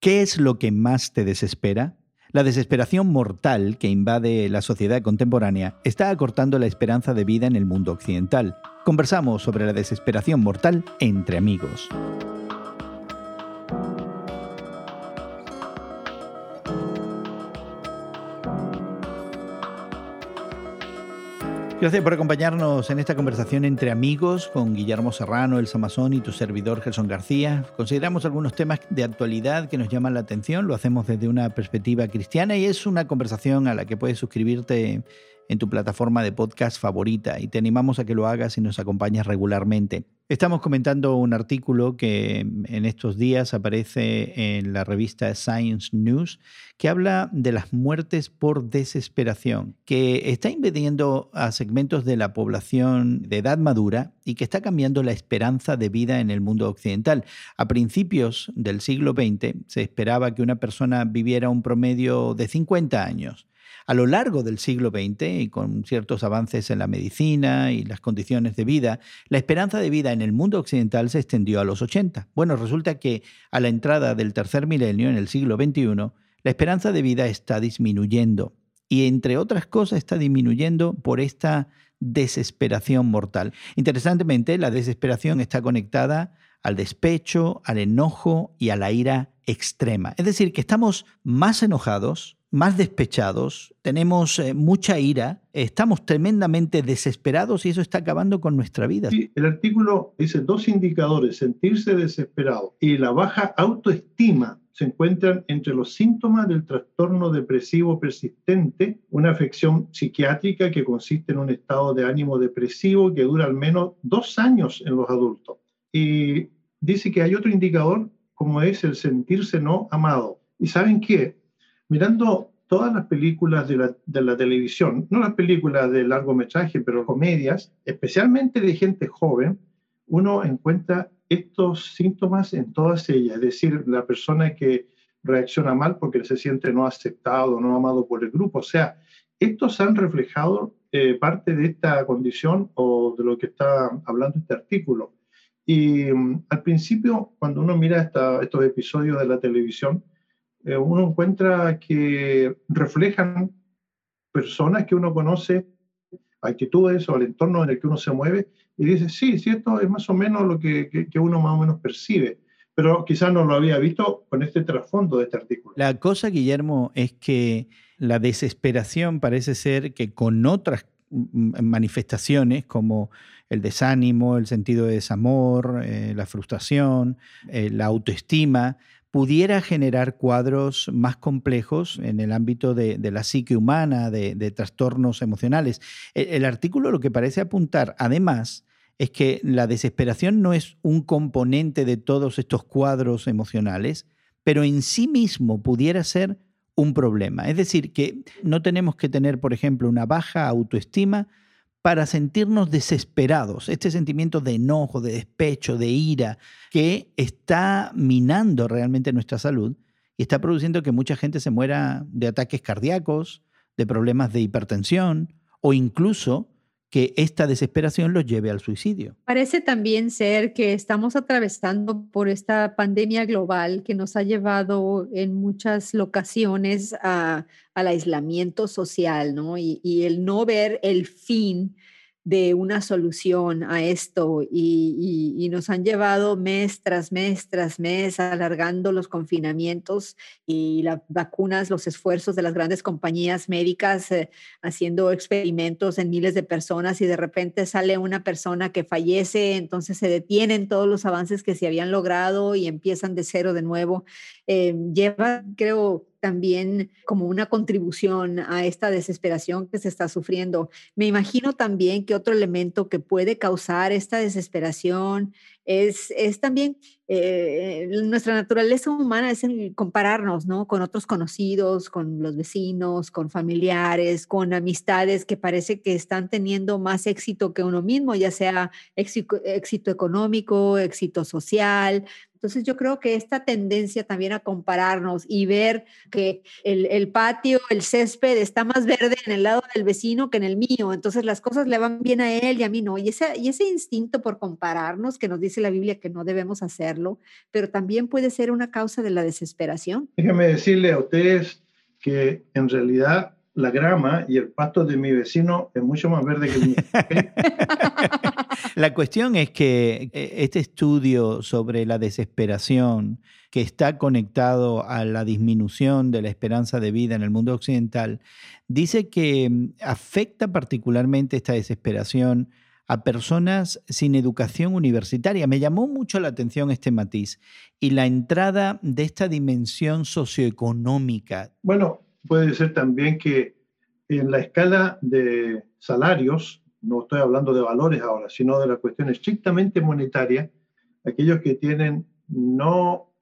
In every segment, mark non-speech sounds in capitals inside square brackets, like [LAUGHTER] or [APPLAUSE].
¿Qué es lo que más te desespera? La desesperación mortal que invade la sociedad contemporánea está acortando la esperanza de vida en el mundo occidental. Conversamos sobre la desesperación mortal entre amigos. Gracias por acompañarnos en esta conversación entre amigos con Guillermo Serrano, El Samazón y tu servidor Gerson García. Consideramos algunos temas de actualidad que nos llaman la atención, lo hacemos desde una perspectiva cristiana y es una conversación a la que puedes suscribirte en tu plataforma de podcast favorita y te animamos a que lo hagas y nos acompañes regularmente. Estamos comentando un artículo que en estos días aparece en la revista Science News que habla de las muertes por desesperación, que está invadiendo a segmentos de la población de edad madura y que está cambiando la esperanza de vida en el mundo occidental. A principios del siglo XX se esperaba que una persona viviera un promedio de 50 años a lo largo del siglo XX, y con ciertos avances en la medicina y las condiciones de vida, la esperanza de vida en el mundo occidental se extendió a los 80. Bueno, resulta que a la entrada del tercer milenio, en el siglo XXI, la esperanza de vida está disminuyendo. Y entre otras cosas está disminuyendo por esta desesperación mortal. Interesantemente, la desesperación está conectada al despecho, al enojo y a la ira extrema. Es decir, que estamos más enojados, más despechados, tenemos eh, mucha ira, estamos tremendamente desesperados y eso está acabando con nuestra vida. Sí, el artículo dice dos indicadores, sentirse desesperado y la baja autoestima se encuentran entre los síntomas del trastorno depresivo persistente, una afección psiquiátrica que consiste en un estado de ánimo depresivo que dura al menos dos años en los adultos. Y dice que hay otro indicador como es el sentirse no amado. ¿Y saben qué? Mirando todas las películas de la, televisión, no las películas de largometraje, pero comedias, especialmente de gente joven, uno encuentra estos síntomas en todas ellas, es decir, la persona que reacciona mal porque se siente no aceptado, no amado por el grupo. O sea, estos han reflejado eh, parte de esta condición o de lo que está hablando este artículo. Y um, al principio, cuando uno mira esta, estos episodios de la televisión, eh, uno encuentra que reflejan personas que uno conoce, actitudes o el entorno en el que uno se mueve, y dice, sí, esto es más o menos lo que, que, uno más o menos percibe pero quizás no lo había visto con este trasfondo de este artículo. La cosa, Guillermo, es que la desesperación parece ser que con otras manifestaciones como el desánimo, el sentido de desamor, eh, la frustración, eh, la autoestima, pudiera generar cuadros más complejos en el ámbito de, la psique humana, de, trastornos emocionales. E, el, artículo lo que parece apuntar, además, es que la desesperación no es un componente de todos estos cuadros emocionales, pero en sí mismo pudiera ser un problema. Es decir, que no tenemos que tener, por ejemplo, una baja autoestima para sentirnos desesperados, este sentimiento de enojo, de despecho, de ira, que está minando realmente nuestra salud y está produciendo que mucha gente se muera de ataques cardíacos, de problemas de hipertensión o incluso que esta desesperación los lleve al suicidio. Parece también ser que estamos atravesando por esta pandemia global que nos ha llevado en muchas locaciones al aislamiento social, ¿no? Y, y, el no ver el fin de una solución a esto y, nos han llevado mes tras mes tras mes alargando los confinamientos y las vacunas, los esfuerzos de las grandes compañías médicas eh, haciendo experimentos en miles de personas y de repente sale una persona que fallece, entonces se detienen todos los avances que se habían logrado y empiezan de cero de nuevo. Eh, lleva, creo, también como una contribución a esta desesperación que se está sufriendo. Me imagino también que otro elemento que puede causar esta desesperación es, es también eh, nuestra naturaleza humana, es compararnos ¿no? con otros conocidos, con los vecinos, con familiares, con amistades que parece que están teniendo más éxito que uno mismo, ya sea éxito, éxito económico, éxito social, entonces yo creo que esta tendencia también a compararnos y ver que el, el, patio, el césped está más verde en el lado del vecino que en el mío, entonces las cosas le van bien a él y a mí no. Y ese, y ese instinto por compararnos que nos dice dice la Biblia que no debemos hacerlo, pero también puede ser una causa de la desesperación. Déjeme decirle a ustedes que en realidad la grama y el pasto de mi vecino es mucho más verde que el mío. [LAUGHS] la cuestión es que eh, este estudio sobre la desesperación que está conectado a la disminución de la esperanza de vida en el mundo occidental, dice que mm, afecta particularmente esta desesperación a personas sin educación universitaria. Me llamó mucho la atención este matiz y la entrada de esta dimensión socioeconómica. Bueno, puede ser también que en la escala de salarios, no estoy hablando de valores ahora, sino de la cuestión estrictamente monetaria, aquellos que tienen no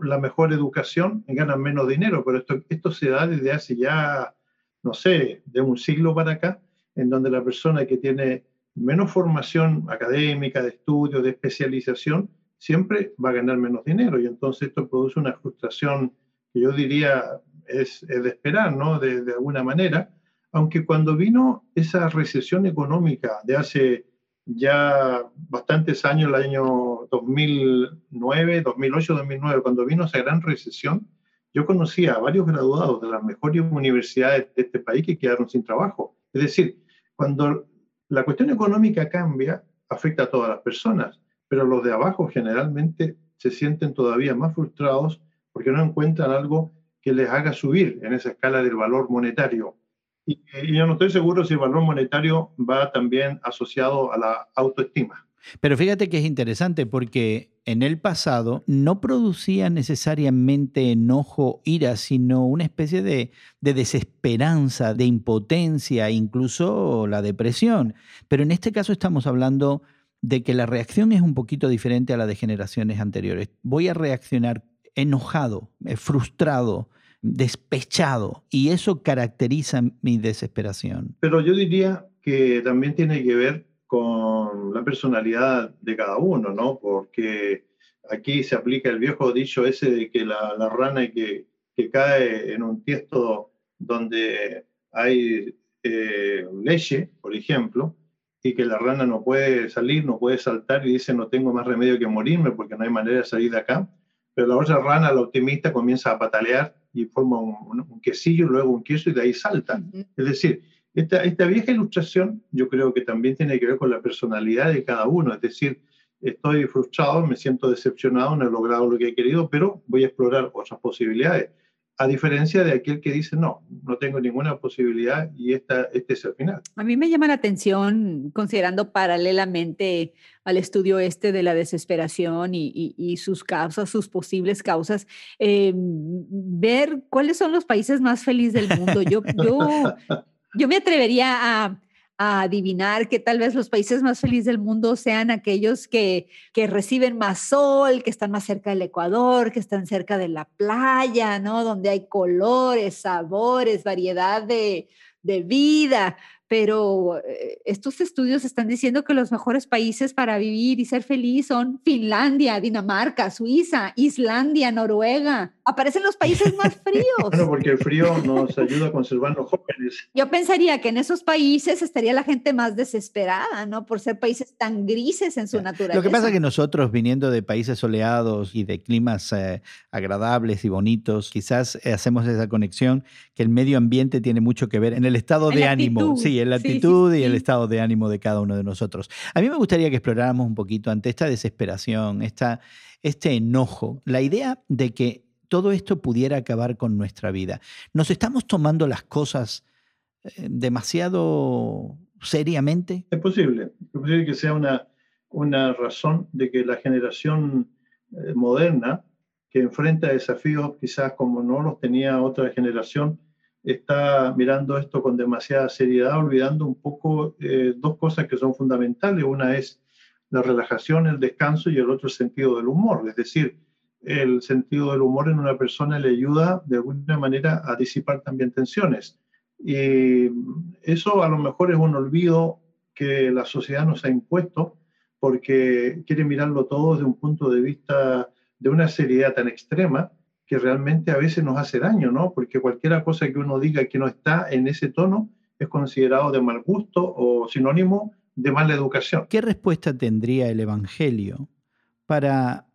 la mejor educación ganan menos dinero, pero esto, esto se da desde hace ya, no sé, de un siglo para acá, en donde la persona que tiene menos formación académica, de estudio, de especialización, siempre va a ganar menos dinero. Y entonces esto produce una frustración que yo diría es, de esperar, ¿no? De, de, alguna manera. Aunque cuando vino esa recesión económica de hace ya bastantes años, el año 2009, 2008, 2009, cuando vino esa gran recesión, yo conocía a varios graduados de las mejores universidades de este país que quedaron sin trabajo. Es decir, cuando la cuestión económica cambia, afecta a todas las personas, pero los de abajo generalmente se sienten todavía más frustrados porque no encuentran algo que les haga subir en esa escala del valor monetario. Y, yo no estoy seguro si el valor monetario va también asociado a la autoestima. Pero fíjate que es interesante porque en el pasado no producía necesariamente enojo, ira, sino una especie de, de, desesperanza, de impotencia, incluso la depresión. Pero en este caso estamos hablando de que la reacción es un poquito diferente a la de generaciones anteriores. Voy a reaccionar enojado, eh, frustrado, despechado, y eso caracteriza mi desesperación. Pero yo diría que también tiene que ver con la personalidad de cada uno, ¿no? Porque aquí se aplica el viejo dicho ese de que la, rana que, que, cae en un tiesto donde hay eh, leche, por ejemplo, y que la rana no puede salir, no puede saltar y dice no tengo más remedio que morirme porque no hay manera de salir de acá. Pero la otra rana, la optimista, comienza a patalear y forma un, quesillo, luego un queso y de ahí salta. Es decir, esta, esta vieja ilustración yo creo que también tiene que ver con la personalidad de cada uno, es decir, estoy frustrado, me siento decepcionado, no he logrado lo que he querido, pero voy a explorar otras posibilidades. A diferencia de aquel que dice, no, no tengo ninguna posibilidad y esta, este es el final. A mí me llama la atención, considerando paralelamente al estudio este de la desesperación y, y, sus causas, sus posibles causas, eh, ver cuáles son los países más felices del mundo. Yo, yo [LAUGHS] yo me atrevería a, adivinar que tal vez los países más felices del mundo sean aquellos que, que, reciben más sol, que están más cerca del Ecuador, que están cerca de la playa, ¿no? Donde hay colores, sabores, variedad de, de vida pero eh, estos estudios están diciendo que los mejores países para vivir y ser feliz son Finlandia, Dinamarca, Suiza, Islandia, Noruega. Aparecen los países más [LAUGHS] fríos. bueno, porque el frío nos ayuda a conservar los jóvenes. Yo pensaría que en esos países estaría la gente más desesperada, ¿no? Por ser países tan grises en su naturaleza. Lo que pasa es que nosotros, viniendo de países soleados y de climas eh, agradables y bonitos, quizás eh, hacemos esa conexión que el medio ambiente tiene mucho que ver en el estado de ánimo. Sí, en la actitud y el estado de ánimo de cada uno de nosotros. A mí me gustaría que exploráramos un poquito ante esta desesperación, esta, este enojo, la idea de que todo esto pudiera acabar con nuestra vida. ¿Nos estamos tomando las cosas eh, demasiado seriamente? Es posible, es posible que sea una, una razón de que la generación eh, moderna, que enfrenta desafíos quizás como no los tenía otra generación, está mirando esto con demasiada seriedad, olvidando un poco eh, dos cosas que son fundamentales. Una es la relajación, el descanso y el otro el sentido del humor. Es decir, el sentido del humor en una persona le ayuda de alguna manera a disipar también tensiones. Y eso a lo mejor es un olvido que la sociedad nos ha impuesto porque quiere mirarlo todo desde un punto de vista de una seriedad tan extrema que realmente a veces nos hace daño, ¿no? Porque cualquier cosa que uno diga que no está en ese tono es considerado de mal gusto o sinónimo de mala educación. ¿Qué respuesta tendría el Evangelio para,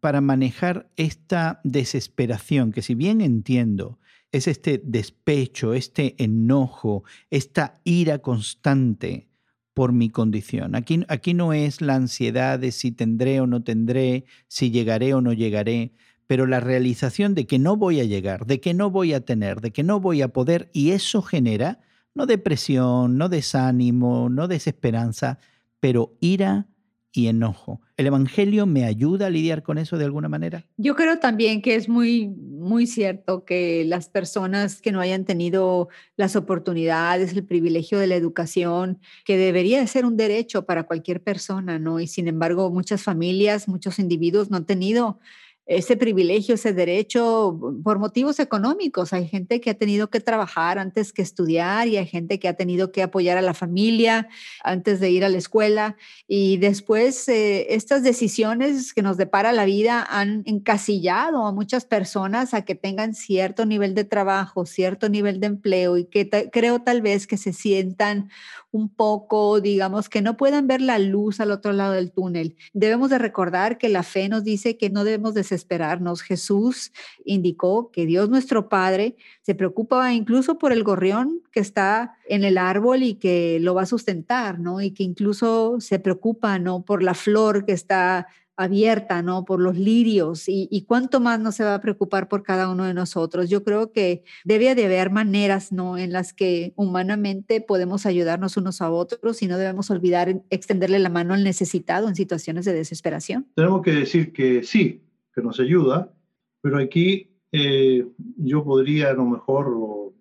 para manejar esta desesperación, que si bien entiendo, es este despecho, este enojo, esta ira constante por mi condición. Aquí, aquí no es la ansiedad de si tendré o no tendré, si llegaré o no llegaré, pero la realización de que no voy a llegar, de que no voy a tener, de que no voy a poder, y eso genera no depresión, no desánimo, no desesperanza, pero ira y enojo. ¿El Evangelio me ayuda a lidiar con eso de alguna manera? Yo creo también que es muy, muy cierto que las personas que no hayan tenido las oportunidades, el privilegio de la educación, que debería de ser un derecho para cualquier persona, ¿no? Y sin embargo, muchas familias, muchos individuos no han tenido ese privilegio, ese derecho por motivos económicos. Hay gente que ha tenido que trabajar antes que estudiar y hay gente que ha tenido que apoyar a la familia antes de ir a la escuela. Y después eh, estas decisiones que nos depara la vida han encasillado a muchas personas a que tengan cierto nivel de trabajo, cierto nivel de empleo y que creo tal vez que se sientan un poco, digamos, que no puedan ver la luz al otro lado del túnel. Debemos de recordar que la fe nos dice que no debemos desesperarnos. Jesús indicó que Dios nuestro Padre se preocupa incluso por el gorrión que está en el árbol y que lo va a sustentar, ¿no? Y que incluso se preocupa, ¿no? Por la flor que está abierta, ¿no? Por los lirios y, cuánto más no se va a preocupar por cada uno de nosotros. Yo creo que debe de haber maneras, ¿no? En las que humanamente podemos ayudarnos unos a otros y no debemos olvidar extenderle la mano al necesitado en situaciones de desesperación. Tenemos que decir que sí, que nos ayuda, pero aquí eh, yo podría a lo mejor, o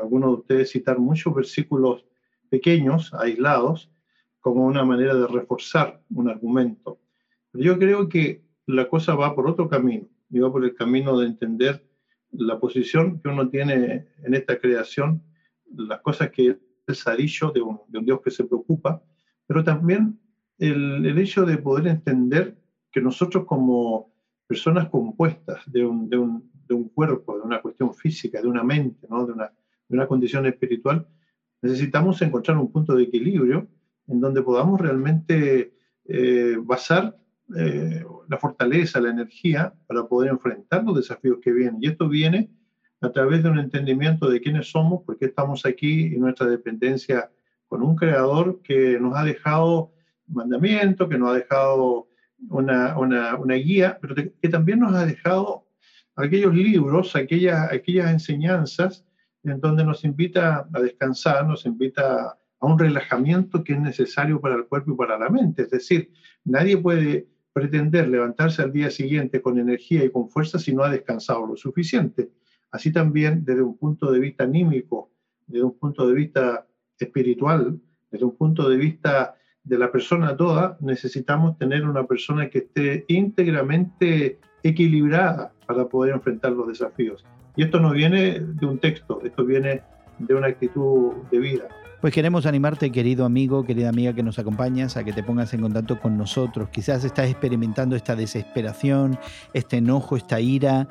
algunos de ustedes, citar muchos versículos pequeños, aislados, como una manera de reforzar un argumento. Yo creo que la cosa va por otro camino, y va por el camino de entender la posición que uno tiene en esta creación, las cosas que es el sarillo de un, Dios que se preocupa, pero también el, el, hecho de poder entender que nosotros como personas compuestas de un, de, un, de un, cuerpo, de una cuestión física, de una mente, ¿no? de, una, de una condición espiritual, necesitamos encontrar un punto de equilibrio en donde podamos realmente eh, basar eh, la fortaleza, la energía para poder enfrentar los desafíos que vienen. Y esto viene a través de un entendimiento de quiénes somos, por qué estamos aquí y nuestra dependencia con un creador que nos ha dejado mandamiento, que nos ha dejado una, una, una guía, pero que también nos ha dejado aquellos libros, aquellas, aquellas enseñanzas en donde nos invita a descansar, nos invita a un relajamiento que es necesario para el cuerpo y para la mente. Es decir, nadie puede pretender levantarse al día siguiente con energía y con fuerza si no ha descansado lo suficiente. Así también desde un punto de vista anímico, desde un punto de vista espiritual, desde un punto de vista de la persona toda, necesitamos tener una persona que esté íntegramente equilibrada para poder enfrentar los desafíos. Y esto no viene de un texto, esto viene de una actitud de vida. Pues queremos animarte, querido amigo, querida amiga que nos acompañas, a que te pongas en contacto con nosotros. Quizás estás experimentando esta desesperación, este enojo, esta ira,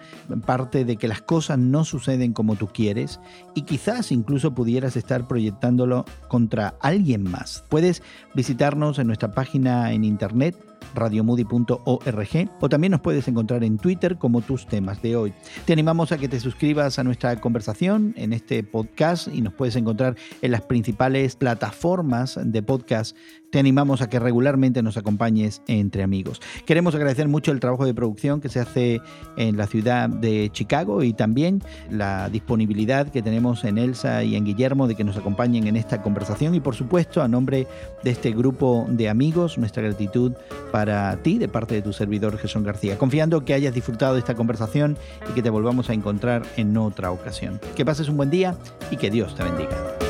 parte de que las cosas no suceden como tú quieres y quizás incluso pudieras estar proyectándolo contra alguien más. Puedes visitarnos en nuestra página en internet radiomudi.org o también nos puedes encontrar en Twitter como tus temas de hoy. Te animamos a que te suscribas a nuestra conversación en este podcast y nos puedes encontrar en las principales plataformas de podcast te animamos a que regularmente nos acompañes entre amigos. Queremos agradecer mucho el trabajo de producción que se hace en la ciudad de Chicago y también la disponibilidad que tenemos en Elsa y en Guillermo de que nos acompañen en esta conversación y por supuesto a nombre de este grupo de amigos nuestra gratitud para ti de parte de tu servidor Jesús García, confiando que hayas disfrutado de esta conversación y que te volvamos a encontrar en otra ocasión. Que pases un buen día y que Dios te bendiga.